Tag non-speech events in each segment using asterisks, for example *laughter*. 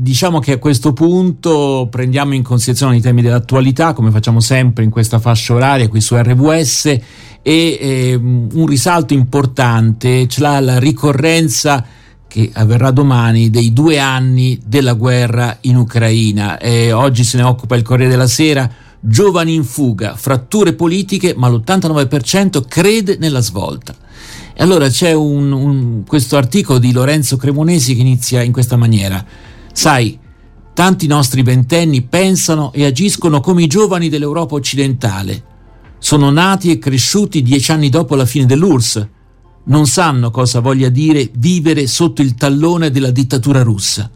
diciamo che a questo punto prendiamo in considerazione i temi dell'attualità, come facciamo sempre in questa fascia oraria qui su RWS, e eh, un risalto importante ce l'ha la ricorrenza che avverrà domani dei due anni della guerra in Ucraina. Eh, oggi se ne occupa il Corriere della Sera. Giovani in fuga, fratture politiche, ma l'89% crede nella svolta. E allora c'è un, un, questo articolo di Lorenzo Cremonesi che inizia in questa maniera. Sai, tanti nostri ventenni pensano e agiscono come i giovani dell'Europa occidentale. Sono nati e cresciuti dieci anni dopo la fine dell'URSS. Non sanno cosa voglia dire vivere sotto il tallone della dittatura russa.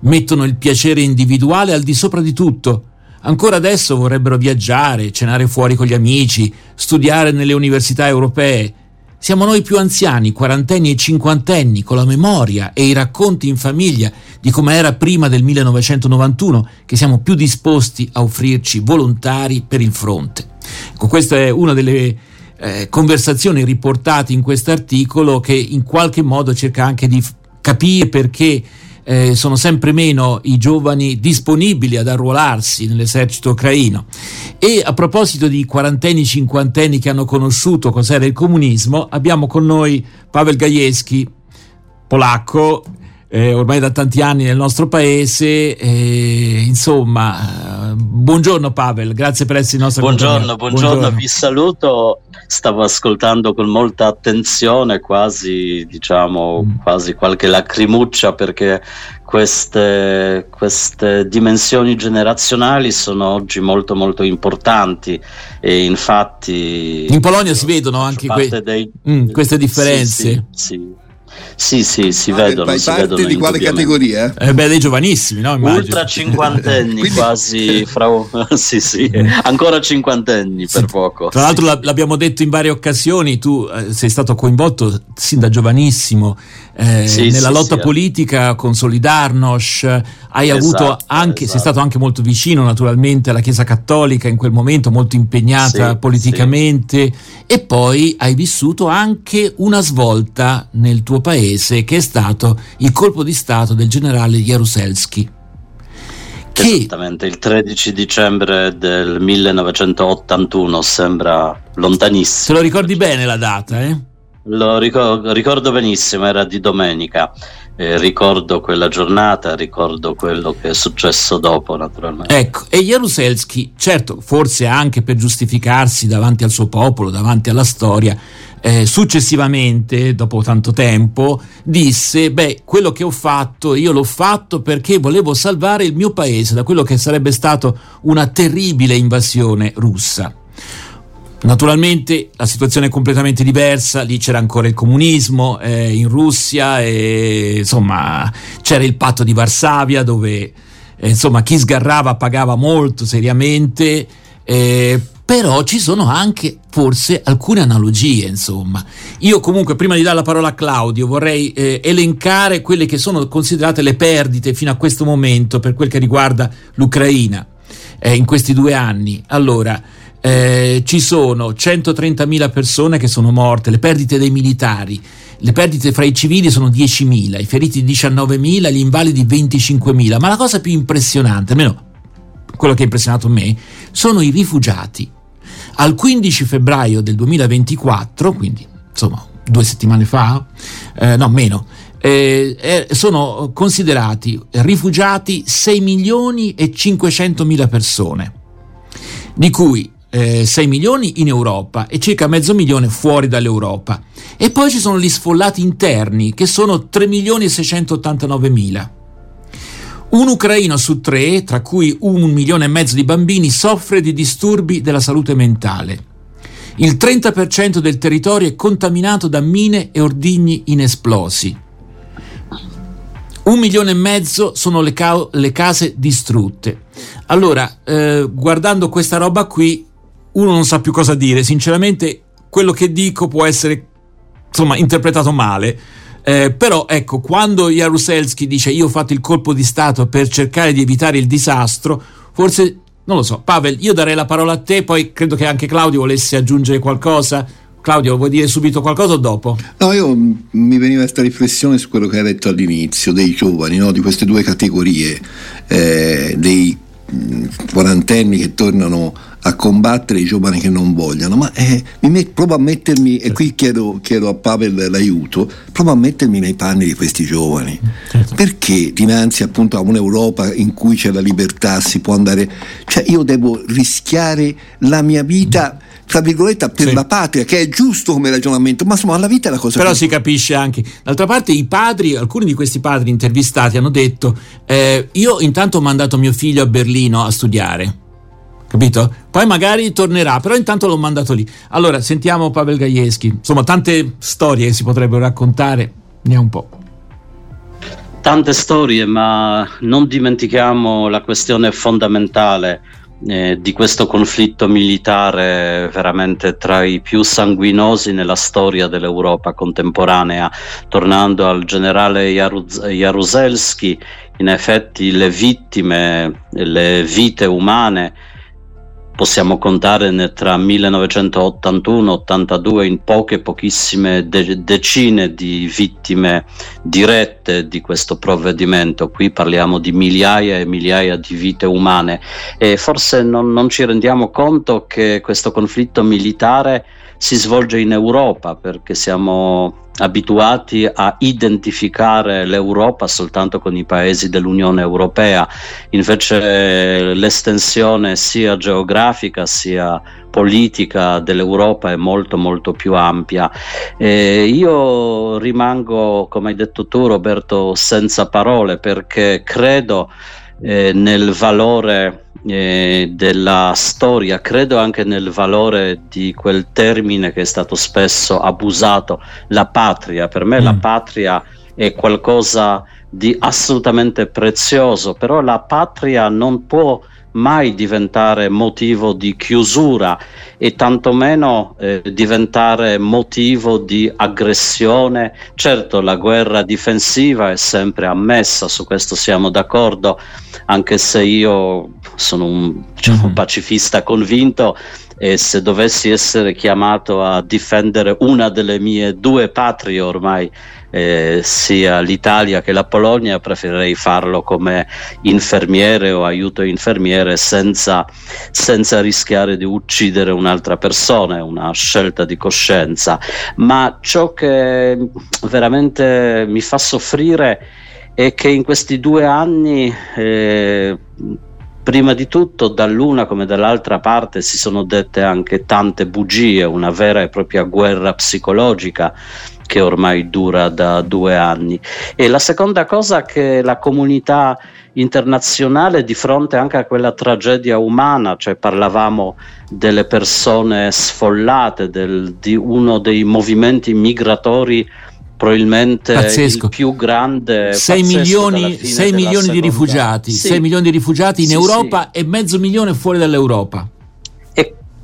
Mettono il piacere individuale al di sopra di tutto. Ancora adesso vorrebbero viaggiare, cenare fuori con gli amici, studiare nelle università europee, siamo noi più anziani, quarantenni e cinquantenni, con la memoria e i racconti in famiglia di come era prima del 1991, che siamo più disposti a offrirci volontari per il fronte. Ecco, questa è una delle eh, conversazioni riportate in questo articolo che in qualche modo cerca anche di capire perché eh, sono sempre meno i giovani disponibili ad arruolarsi nell'esercito ucraino. E a proposito di quarantenni, cinquantenni che hanno conosciuto cos'era il comunismo, abbiamo con noi Pavel Gajewski, polacco, eh, ormai da tanti anni nel nostro paese. Eh, insomma, buongiorno Pavel, grazie per essere in nostra buongiorno, buongiorno, buongiorno, vi saluto. Stavo ascoltando con molta attenzione, quasi diciamo, mm. quasi qualche lacrimuccia perché queste, queste, dimensioni generazionali sono oggi molto molto importanti e infatti in Polonia si vedono anche que- dei, mm, queste differenze. Sì, sì, sì. Sì, sì, si ah, vedono. Fai si parte vedono di quale categoria? Eh beh, dei giovanissimi, no? Immagino. Ultra cinquantenni, *laughs* Quindi... quasi fra... *laughs* sì, sì, ancora cinquantenni per poco. Tra l'altro l'abbiamo detto in varie occasioni, tu eh, sei stato coinvolto sin da giovanissimo eh, sì, nella sì, lotta sì, politica con Solidarnosc, hai esatto, avuto anche, esatto. sei stato anche molto vicino naturalmente alla Chiesa Cattolica in quel momento, molto impegnata politicamente e poi hai vissuto anche una svolta nel tuo paese che è stato il colpo di Stato del generale Jaruzelski. Che... Esattamente, il 13 dicembre del 1981 sembra lontanissimo. Te lo ricordi bene la data, eh? Lo ricordo, ricordo benissimo, era di domenica. Eh, ricordo quella giornata, ricordo quello che è successo dopo, naturalmente. Ecco, e Jaruzelski, certo, forse anche per giustificarsi davanti al suo popolo, davanti alla storia, eh, successivamente, dopo tanto tempo, disse: Beh, quello che ho fatto, io l'ho fatto perché volevo salvare il mio paese da quello che sarebbe stato una terribile invasione russa. Naturalmente la situazione è completamente diversa, lì c'era ancora il comunismo eh, in Russia e insomma c'era il patto di Varsavia dove eh, insomma chi sgarrava pagava molto seriamente, eh, però ci sono anche forse alcune analogie insomma. Io comunque prima di dare la parola a Claudio vorrei eh, elencare quelle che sono considerate le perdite fino a questo momento per quel che riguarda l'Ucraina eh, in questi due anni. Allora, eh, ci sono 130.000 persone che sono morte, le perdite dei militari, le perdite fra i civili sono 10.000, i feriti 19.000, gli invalidi 25.000, ma la cosa più impressionante, almeno quello che ha impressionato me, sono i rifugiati. Al 15 febbraio del 2024, quindi insomma due settimane fa, eh, no meno, eh, eh, sono considerati rifugiati 6 milioni e 500 mila persone, di cui eh, 6 milioni in Europa e circa mezzo milione fuori dall'Europa. E poi ci sono gli sfollati interni che sono 3 milioni e 689 mila. Un ucraino su tre, tra cui un milione e mezzo di bambini, soffre di disturbi della salute mentale. Il 30% del territorio è contaminato da mine e ordigni inesplosi. Un milione e mezzo sono le, ca- le case distrutte. Allora, eh, guardando questa roba qui, uno non sa più cosa dire. Sinceramente, quello che dico può essere insomma interpretato male. Eh, però ecco, quando Jaruzelski dice io ho fatto il colpo di Stato per cercare di evitare il disastro, forse non lo so. Pavel, io darei la parola a te, poi credo che anche Claudio volesse aggiungere qualcosa. Claudio, vuoi dire subito qualcosa o dopo? No, io mi veniva questa riflessione su quello che hai detto all'inizio, dei giovani, no? di queste due categorie, eh, dei quarantenni che tornano a combattere i giovani che non vogliono, ma eh, met, provo a mettermi, e qui chiedo, chiedo, a Pavel l'aiuto, provo a mettermi nei panni di questi giovani. Certo. Perché dinanzi appunto a un'Europa in cui c'è la libertà si può andare, cioè io devo rischiare la mia vita. Mm tra virgolette per sì. la patria, che è giusto come ragionamento, ma insomma la vita è la cosa Però che... si capisce anche. D'altra parte i padri, alcuni di questi padri intervistati hanno detto eh, io intanto ho mandato mio figlio a Berlino a studiare. Capito? Poi magari tornerà, però intanto l'ho mandato lì. Allora, sentiamo Pavel Gajewski. Insomma, tante storie si potrebbero raccontare, ne ha un po'. Tante storie, ma non dimentichiamo la questione fondamentale eh, di questo conflitto militare veramente tra i più sanguinosi nella storia dell'Europa contemporanea. Tornando al generale Jaruz- Jaruzelski, in effetti le vittime, le vite umane possiamo contare tra 1981 e 82 in poche pochissime de- decine di vittime dirette di questo provvedimento. Qui parliamo di migliaia e migliaia di vite umane. E forse non, non ci rendiamo conto che questo conflitto militare si svolge in Europa perché siamo abituati a identificare l'Europa soltanto con i paesi dell'Unione Europea, invece l'estensione sia geografica sia politica dell'Europa è molto molto più ampia. E io rimango, come hai detto tu Roberto, senza parole perché credo eh, nel valore eh, della storia, credo anche nel valore di quel termine che è stato spesso abusato, la patria. Per me mm. la patria è qualcosa di assolutamente prezioso, però la patria non può mai diventare motivo di chiusura e tantomeno eh, diventare motivo di aggressione. Certo, la guerra difensiva è sempre ammessa, su questo siamo d'accordo, anche se io sono un, diciamo, *laughs* mm-hmm. pacifista convinto e se dovessi essere chiamato a difendere una delle mie due patrie ormai eh, sia l'Italia che la Polonia, preferirei farlo come infermiere o aiuto infermiere senza, senza rischiare di uccidere un'altra persona, è una scelta di coscienza. Ma ciò che veramente mi fa soffrire è che in questi due anni eh, prima di tutto dall'una come dall'altra parte si sono dette anche tante bugie, una vera e propria guerra psicologica che ormai dura da due anni. E la seconda cosa che la comunità internazionale di fronte anche a quella tragedia umana, cioè parlavamo delle persone sfollate, del, di uno dei movimenti migratori probabilmente pazzesco. il più grande 6 milioni, 6 milioni di rifugiati sì. 6 milioni di rifugiati in sì, Europa sì. e mezzo milione fuori dall'Europa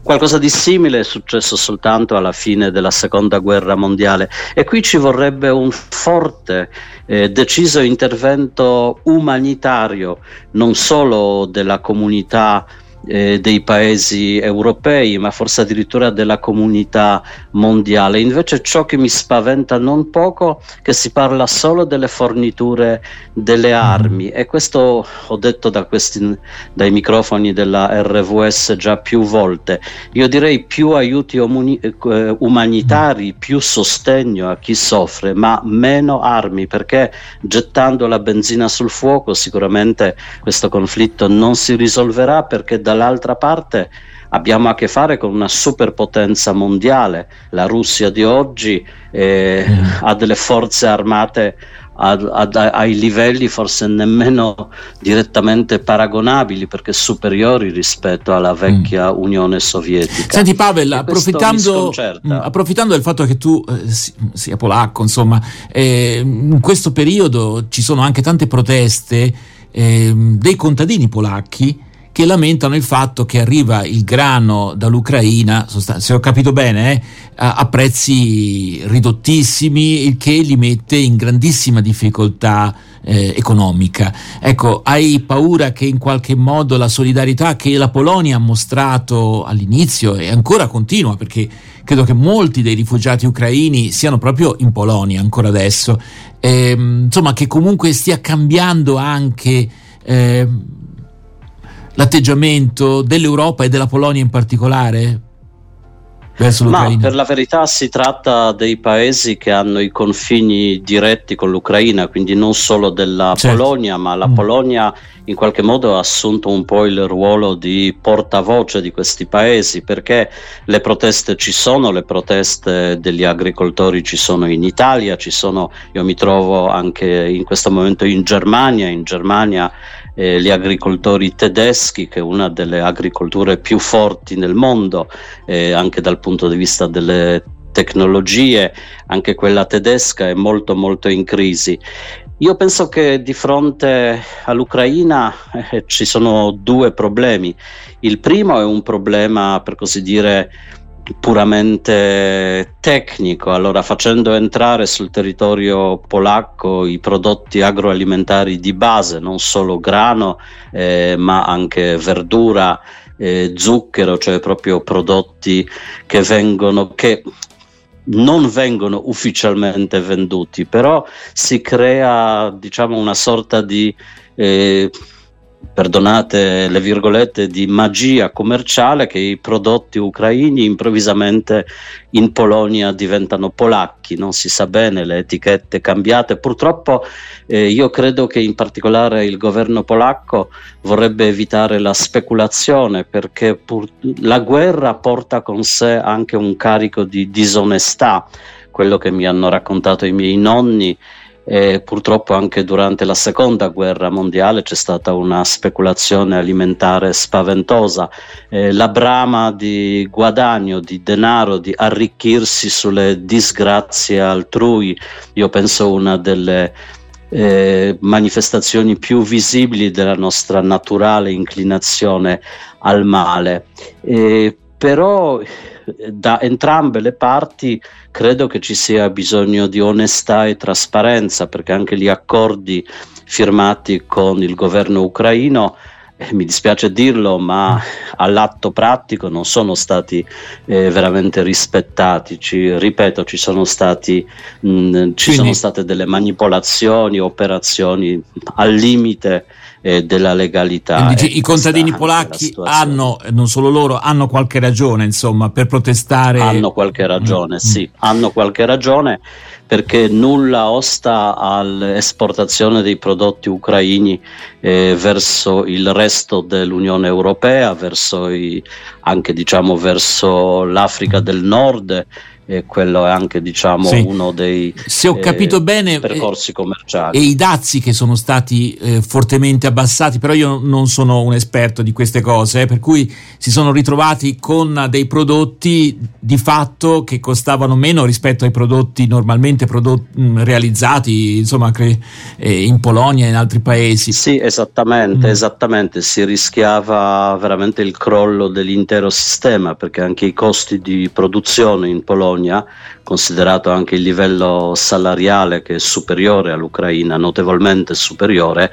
Qualcosa di simile è successo soltanto alla fine della seconda guerra mondiale. E qui ci vorrebbe un forte, eh, deciso intervento umanitario non solo della comunità eh, dei paesi europei, ma forse addirittura della comunità mondiale. Invece ciò che mi spaventa non poco è che si parla solo delle forniture delle armi e questo ho detto da questi, dai microfoni della RVS già più volte. Io direi più aiuti umani, eh, umanitari, mm. più sostegno a chi soffre, ma meno armi perché gettando la benzina sul fuoco sicuramente questo conflitto non si risolverà perché da dall'altra parte abbiamo a che fare con una superpotenza mondiale. La Russia di oggi eh, mm. ha delle forze armate a, a, a, ai livelli forse nemmeno direttamente paragonabili perché superiori rispetto alla vecchia mm. Unione Sovietica. Senti Pavel, approfittando, mm, approfittando, del fatto che tu eh, sia polacco, insomma, eh, in questo periodo ci sono anche tante proteste eh, dei contadini polacchi che lamentano il fatto che arriva il grano dall'Ucraina, se ho capito bene, eh, a, prezzi ridottissimi, il che li mette in grandissima difficoltà eh, economica. Ecco, hai paura che in qualche modo la solidarietà che la Polonia ha mostrato all'inizio e ancora continua, perché credo che molti dei rifugiati ucraini siano proprio in Polonia ancora adesso, ehm, insomma che comunque stia cambiando anche... L'atteggiamento dell'Europa e della Polonia in particolare? Verso l'Ucraina? Ma per la verità si tratta dei paesi che hanno i confini diretti con l'Ucraina, quindi non solo della certo. Polonia, ma la mm. Polonia in qualche modo ha assunto un po' il ruolo di portavoce di questi paesi perché le proteste ci sono, le proteste degli agricoltori ci sono in Italia, ci sono, io mi trovo anche in questo momento in Germania, in Germania eh, gli agricoltori tedeschi, che è una delle agricolture più forti nel mondo, eh, anche dal punto di vista delle tecnologie, anche quella tedesca è molto molto in crisi. Io penso che di fronte all'Ucraina eh, ci sono due problemi. Il primo è un problema, per così dire, puramente tecnico, allora facendo entrare sul territorio polacco i prodotti agroalimentari di base, non solo grano, eh, ma anche verdura, eh, zucchero, cioè proprio prodotti che vengono che non vengono ufficialmente venduti, però si crea diciamo una sorta di eh, perdonate le virgolette, di magia commerciale che i prodotti ucraini improvvisamente in Polonia diventano polacchi, non si sa bene, le etichette cambiate. Purtroppo eh, io credo che in particolare il governo polacco vorrebbe evitare la speculazione perché pur- la guerra porta con sé anche un carico di disonestà, quello che mi hanno raccontato i miei nonni e purtroppo anche durante la seconda guerra mondiale c'è stata una speculazione alimentare spaventosa, eh, la brama di guadagno, di denaro, di arricchirsi sulle disgrazie altrui, io penso una delle eh, manifestazioni più visibili della nostra naturale inclinazione al male. Eh, però da entrambe le parti credo che ci sia bisogno di onestà e trasparenza perché anche gli accordi firmati con il governo ucraino eh, mi dispiace dirlo, ma all'atto pratico non sono stati eh, veramente rispettati. Ci, ripeto, ci, sono, stati, mh, ci Quindi, sono state delle manipolazioni, operazioni al limite eh, della legalità. I contadini polacchi hanno, non solo loro, hanno qualche ragione insomma per protestare. Hanno qualche ragione, mm. sì, hanno qualche ragione perché nulla osta all'esportazione dei prodotti ucraini eh, verso il resto dell'Unione Europea, verso i, anche diciamo verso l'Africa del Nord e quello è anche diciamo, sì. uno dei Se ho capito eh, bene, percorsi commerciali. E i dazi che sono stati eh, fortemente abbassati, però io non sono un esperto di queste cose, eh, per cui si sono ritrovati con dei prodotti di fatto che costavano meno rispetto ai prodotti normalmente prodotti, mh, realizzati insomma, cre- eh, in Polonia e in altri paesi. Sì, esattamente, mm. esattamente, si rischiava veramente il crollo dell'intero sistema perché anche i costi di produzione in Polonia Polonia, considerato anche il livello salariale che è superiore all'Ucraina, notevolmente superiore,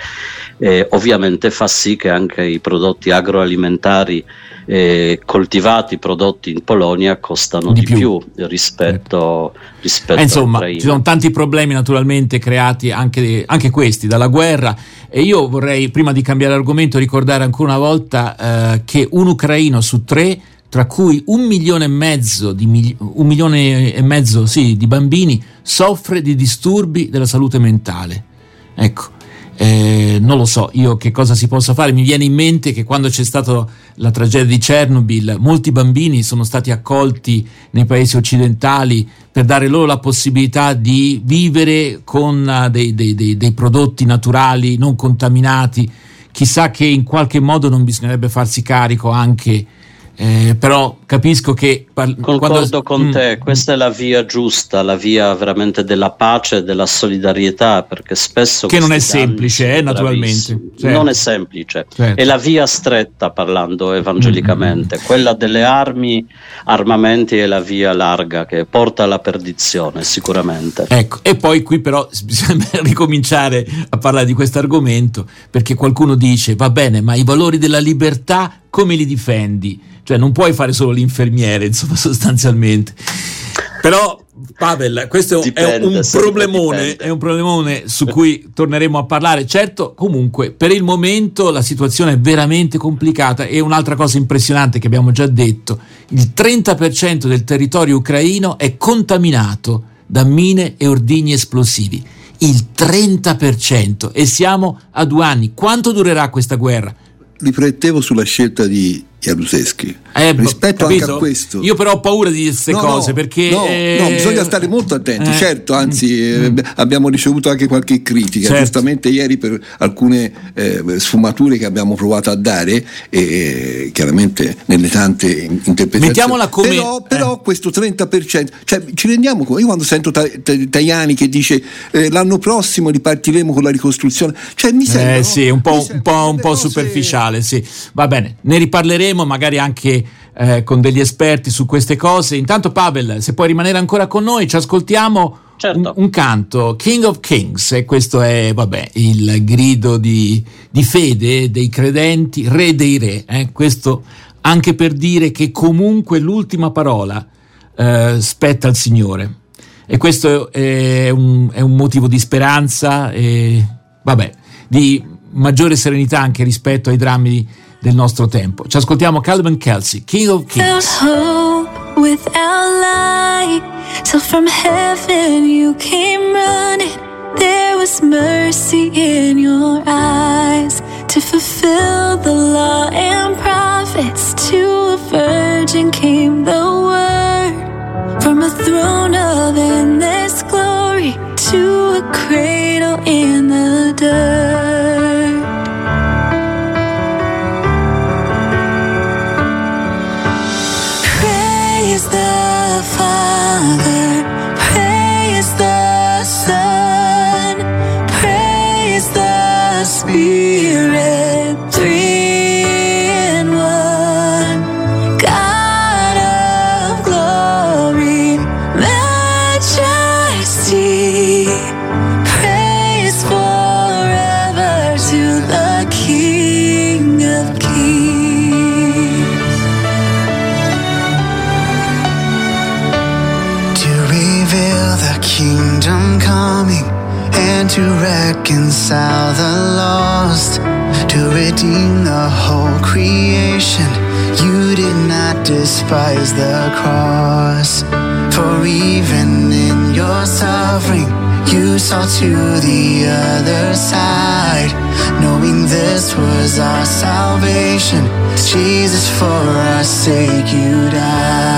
eh, ovviamente fa sì che anche i prodotti agroalimentari eh, coltivati, prodotti in Polonia, costano di, di più. più, rispetto, rispetto eh, insomma, ci sono tanti problemi naturalmente creati anche, anche, questi dalla guerra e io vorrei, prima di cambiare argomento, ricordare ancora una volta eh, che un ucraino su tre tra cui un milione e mezzo di, un milione e mezzo, sì, di bambini soffre di disturbi della salute mentale. Ecco, eh, non lo so io che cosa si possa fare. Mi viene in mente che quando c'è stata la tragedia di Chernobyl, molti bambini sono stati accolti nei paesi occidentali per dare loro la possibilità di vivere con dei, dei, dei, dei prodotti naturali non contaminati. Chissà che in qualche modo non bisognerebbe farsi carico anche Eh, però capisco che par- concordo quando... con mm. te, questa è la via giusta, la via veramente della pace e della solidarietà, perché spesso che non è semplice, eh, naturalmente. Certo. Non è semplice, certo. è la via stretta parlando evangelicamente, mm-hmm. quella delle armi, armamenti è la via larga che porta alla perdizione, sicuramente. Ecco, e poi qui però *laughs* bisogna ricominciare a parlare di questo argomento, perché qualcuno dice va bene, ma i valori della libertà come li difendi? Cioè non puoi fare solo l'infermiere, insomma, *laughs* sostanzialmente. Però Pavel, questo dipende, è, un problemone, è un problemone su cui torneremo a parlare. Certo, comunque, per il momento la situazione è veramente complicata e un'altra cosa impressionante che abbiamo già detto, il 30% del territorio ucraino è contaminato da mine e ordigni esplosivi. Il 30% e siamo a due anni. Quanto durerà questa guerra? Riflettevo sulla scelta di Jaruzelski. Eh, Rispetto capito? anche a questo, io però ho paura di queste no, cose no, perché no, eh, no, bisogna stare molto attenti. Eh, certo, anzi, mm, eh, abbiamo ricevuto anche qualche critica, certo. giustamente ieri per alcune eh, sfumature che abbiamo provato a dare, e chiaramente nelle tante interpretazioni. Mettiamola come. Però, però eh. questo 30%, cioè, ci rendiamo conto. Io quando sento Tajani che dice eh, l'anno prossimo ripartiremo con la ricostruzione, cioè mi sembra. Eh sì, un po', un po', un po superficiale, sì. Va bene, ne riparleremo magari anche eh, con degli esperti su queste cose. Intanto Pavel, se puoi rimanere ancora con noi, ci ascoltiamo certo. un, un, canto, King of Kings, e questo è vabbè, il grido di, di, fede dei credenti, re dei re. Eh? Questo anche per dire che comunque l'ultima parola eh, spetta al Signore. E questo è un, è un motivo di speranza e vabbè, di maggiore serenità anche rispetto ai drammi del nostro tempo. Ci ascoltiamo Calvin Kelsey, King of Kings. Without light, till from heaven you came running. There was mercy in your eyes to fulfill the law and prophets. To a virgin came the word from a throne of endless glory to a cradle in the dirt. Saw to the other side, knowing this was our salvation. Jesus, for our sake, you died.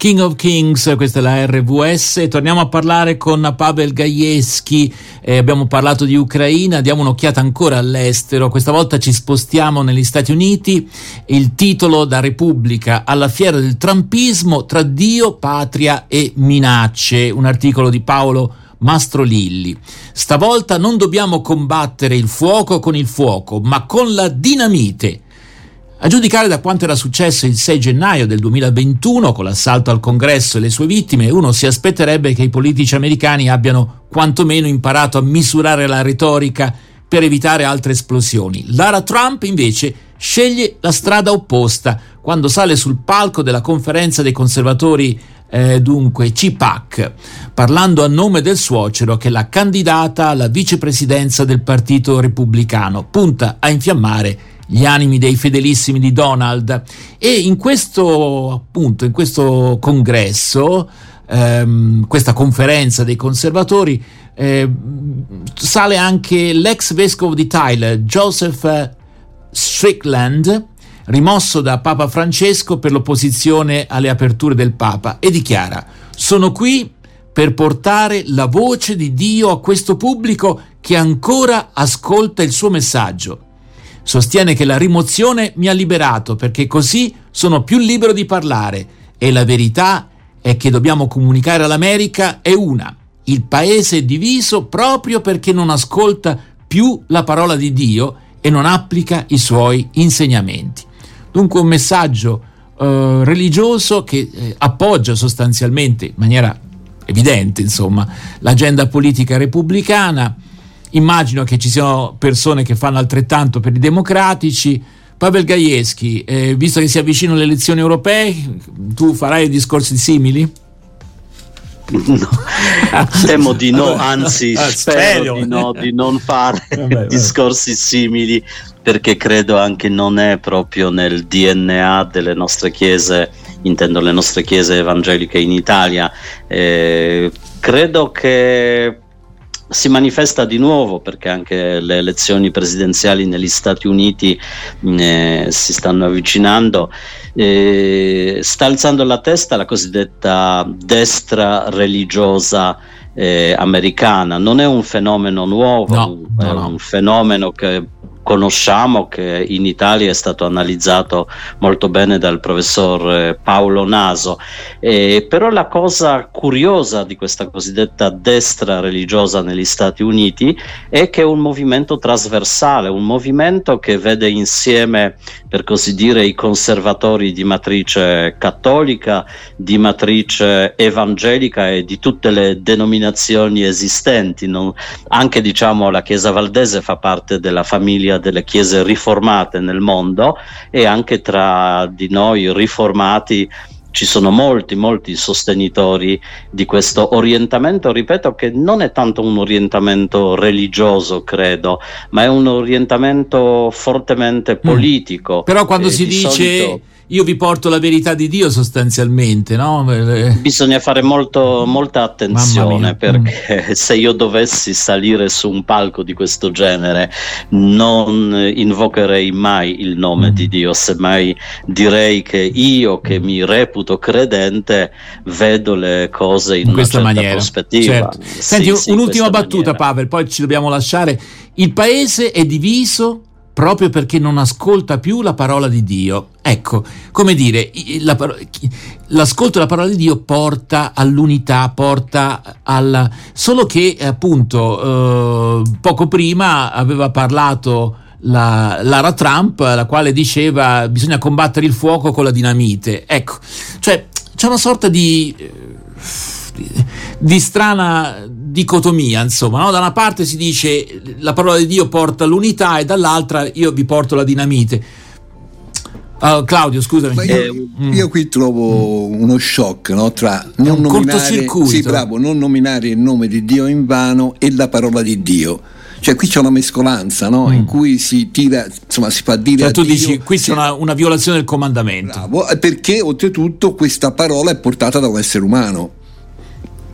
King of Kings, questa è la RVS. Torniamo a parlare con Pavel Gajewski, eh, abbiamo parlato di Ucraina, diamo un'occhiata ancora all'estero, questa volta ci spostiamo negli Stati Uniti, il titolo da Repubblica alla fiera del Trumpismo tra Dio, patria e minacce, un articolo di Paolo Mastro Lilli. Stavolta non dobbiamo combattere il fuoco con il fuoco, ma con la dinamite. A giudicare da quanto era successo il 6 gennaio del 2021 con l'assalto al congresso e le sue vittime, uno si aspetterebbe che i politici americani abbiano quantomeno imparato a misurare la retorica per evitare altre esplosioni. Lara Trump invece sceglie la strada opposta quando sale sul palco della conferenza dei conservatori eh, dunque CIPAC, parlando a nome del suocero che la candidata alla vicepresidenza del Partito Repubblicano, punta a infiammare gli animi dei fedelissimi di Donald e in questo appunto in questo congresso ehm, questa conferenza dei conservatori eh, sale anche l'ex vescovo di Tyler Joseph Strickland rimosso da Papa Francesco per l'opposizione alle aperture del Papa e dichiara sono qui per portare la voce di Dio a questo pubblico che ancora ascolta il suo messaggio. Sostiene che la rimozione mi ha liberato perché così sono più libero di parlare e la verità è che dobbiamo comunicare all'America è una. Il paese è diviso proprio perché non ascolta più la parola di Dio e non applica i suoi insegnamenti. Dunque un messaggio eh, religioso che eh, appoggia sostanzialmente in maniera evidente, insomma, l'agenda politica repubblicana. Immagino che ci siano persone che fanno altrettanto per i democratici. Pavel Gajewski, eh, visto che si avvicinano le elezioni europee, tu farai discorsi simili? No, temo di no, anzi ah, spero di, no, di non fare vabbè, discorsi simili perché credo anche non è proprio nel DNA delle nostre chiese, intendo le nostre chiese evangeliche in Italia. Eh, credo che si manifesta di nuovo perché anche le elezioni presidenziali negli Stati Uniti eh, si stanno avvicinando. Eh, sta alzando la testa la cosiddetta destra religiosa eh, americana. Non è un fenomeno nuovo, no, è no, no. un fenomeno che conosciamo che in Italia è stato analizzato molto bene dal professor eh, Paolo Naso. Eh, però la cosa curiosa di questa cosiddetta destra religiosa negli Stati Uniti è che è un movimento trasversale, un movimento che vede insieme, per così dire, i conservatori di matrice cattolica, di matrice evangelica e di tutte le denominazioni esistenti. Non, anche diciamo la Chiesa Valdese fa parte della famiglia famiglia delle chiese riformate nel mondo e anche tra di noi riformati ci sono molti, molti sostenitori di questo orientamento, ripeto che non è tanto un orientamento religioso, credo, ma è un orientamento fortemente mm. politico. Mm. Però quando si dice solito io vi porto la verità di Dio sostanzialmente, no? Bisogna fare molto, molta attenzione perché mm. *laughs* se io dovessi salire su un palco di questo genere non invocherei mai il nome mm. di Dio, semmai direi che io che mi reputo credente vedo le cose in, in questa maniera. prospettiva. Certo. Senti, sì, un'ultima battuta maniera. Pavel, poi ci dobbidobbiamo lasciare. Il paese è diviso proprio perché non ascolta più la parola di Dio. Ecco, come dire, la, l'ascolto della parola di Dio porta all'unità, porta alla... Solo che appunto eh, poco prima aveva parlato la, Lara Trump, la quale diceva bisogna combattere il fuoco con la dinamite. Ecco, cioè c'è una sorta di... di, di strana dicotomia, insomma, no? da una parte si dice la parola di Dio porta l'unità e dall'altra io vi porto la dinamite. Uh, Claudio, scusami. Io, mm. io, qui trovo mm. uno shock no? tra non nominare, sì, bravo, non nominare il nome di Dio in vano e la parola di Dio. Cioè qui c'è una mescolanza no? mm. in cui si tira, insomma si fa dire... Cioè, tu Dio, dici qui c'è una, una, violazione del comandamento. Bravo, perché oltretutto questa parola è portata da un essere umano.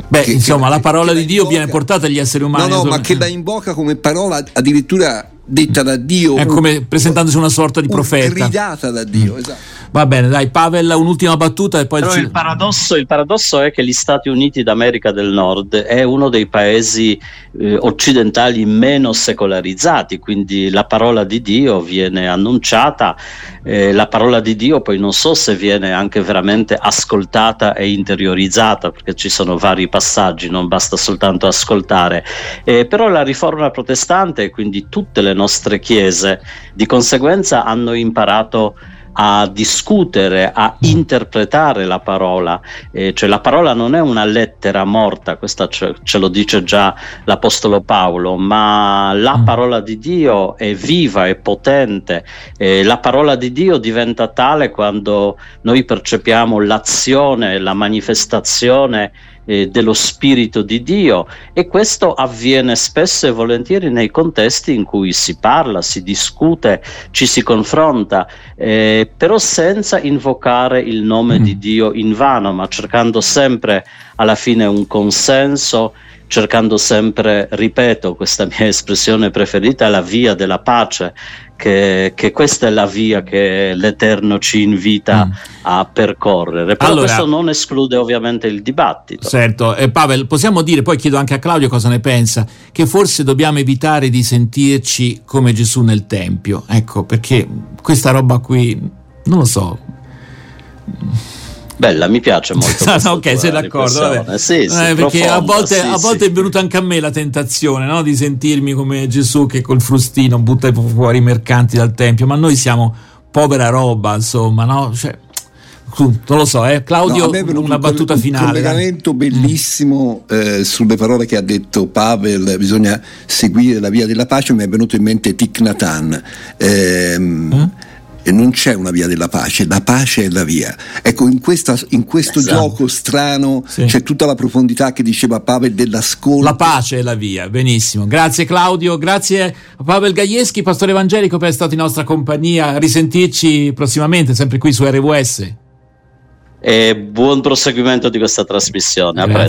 Beh, che, insomma, che, la parola di Dio viene portata agli esseri umani. No, no, ma che la invoca come parola addirittura detta da Dio. È come presentandosi una sorta di profeta. Gridata da Dio, esatto. Va bene, dai, Pavel, un'ultima battuta e poi... Però ci... il, paradosso, il, paradosso, è che gli Stati Uniti d'America del Nord è uno dei paesi eh, occidentali meno secolarizzati, quindi la parola di Dio viene annunciata, eh, la parola di Dio poi non so se viene anche veramente ascoltata e interiorizzata, perché ci sono vari passaggi, non basta soltanto ascoltare, eh, però la riforma protestante, quindi tutte le nostre chiese, di conseguenza hanno imparato a discutere, a interpretare la parola, eh, cioè la parola non è una lettera morta, questo ce, ce, lo dice già l'Apostolo Paolo, ma la mm. parola di Dio è viva, è potente, eh, la parola di Dio diventa tale quando noi percepiamo l'azione, la manifestazione eh, dello Spirito di Dio e questo avviene spesso e volentieri nei contesti in cui si parla, si discute, ci si confronta, eh, però senza invocare il nome mm. di Dio in vano, ma cercando sempre alla fine un consenso cercando sempre, ripeto, questa mia *laughs* espressione preferita, la via della pace, che, che, questa è la via che l'Eterno ci invita mm. a percorrere. Però allora, questo non esclude ovviamente il dibattito. Certo, eh, Pavel, possiamo dire, poi chiedo anche a Claudio cosa ne pensa, che forse dobbiamo evitare di sentirci come Gesù nel Tempio, ecco, perché questa roba qui, non lo so Bella, mi piace molto. *laughs* no, ok, sei d'accordo. Sì, sì, eh, perché profonda, a, volte, sì, a volte è venuta anche a me la tentazione no? di sentirmi come Gesù che col frustino butta fuori i mercanti dal tempio, ma noi siamo povera roba, insomma, no? Cioè, non lo so, eh. Claudio, no, una battuta un finale. Un collegamento dai. bellissimo eh, sulle parole che ha detto Pavel, bisogna seguire la via della pace, mi è venuto in mente Thich Nhat Hanh. Eh, mm? E non c'è una via della pace, la pace è la via. Ecco, in, questa, in questo esatto. gioco strano sì. c'è tutta la profondità che diceva Pavel dell'ascolto. La pace è la via, benissimo. Grazie Claudio, grazie a Pavel Gaieschi, pastore evangelico, per essere stato in nostra compagnia. A risentirci prossimamente, sempre qui su RWS. E buon proseguimento di questa trasmissione. A presto.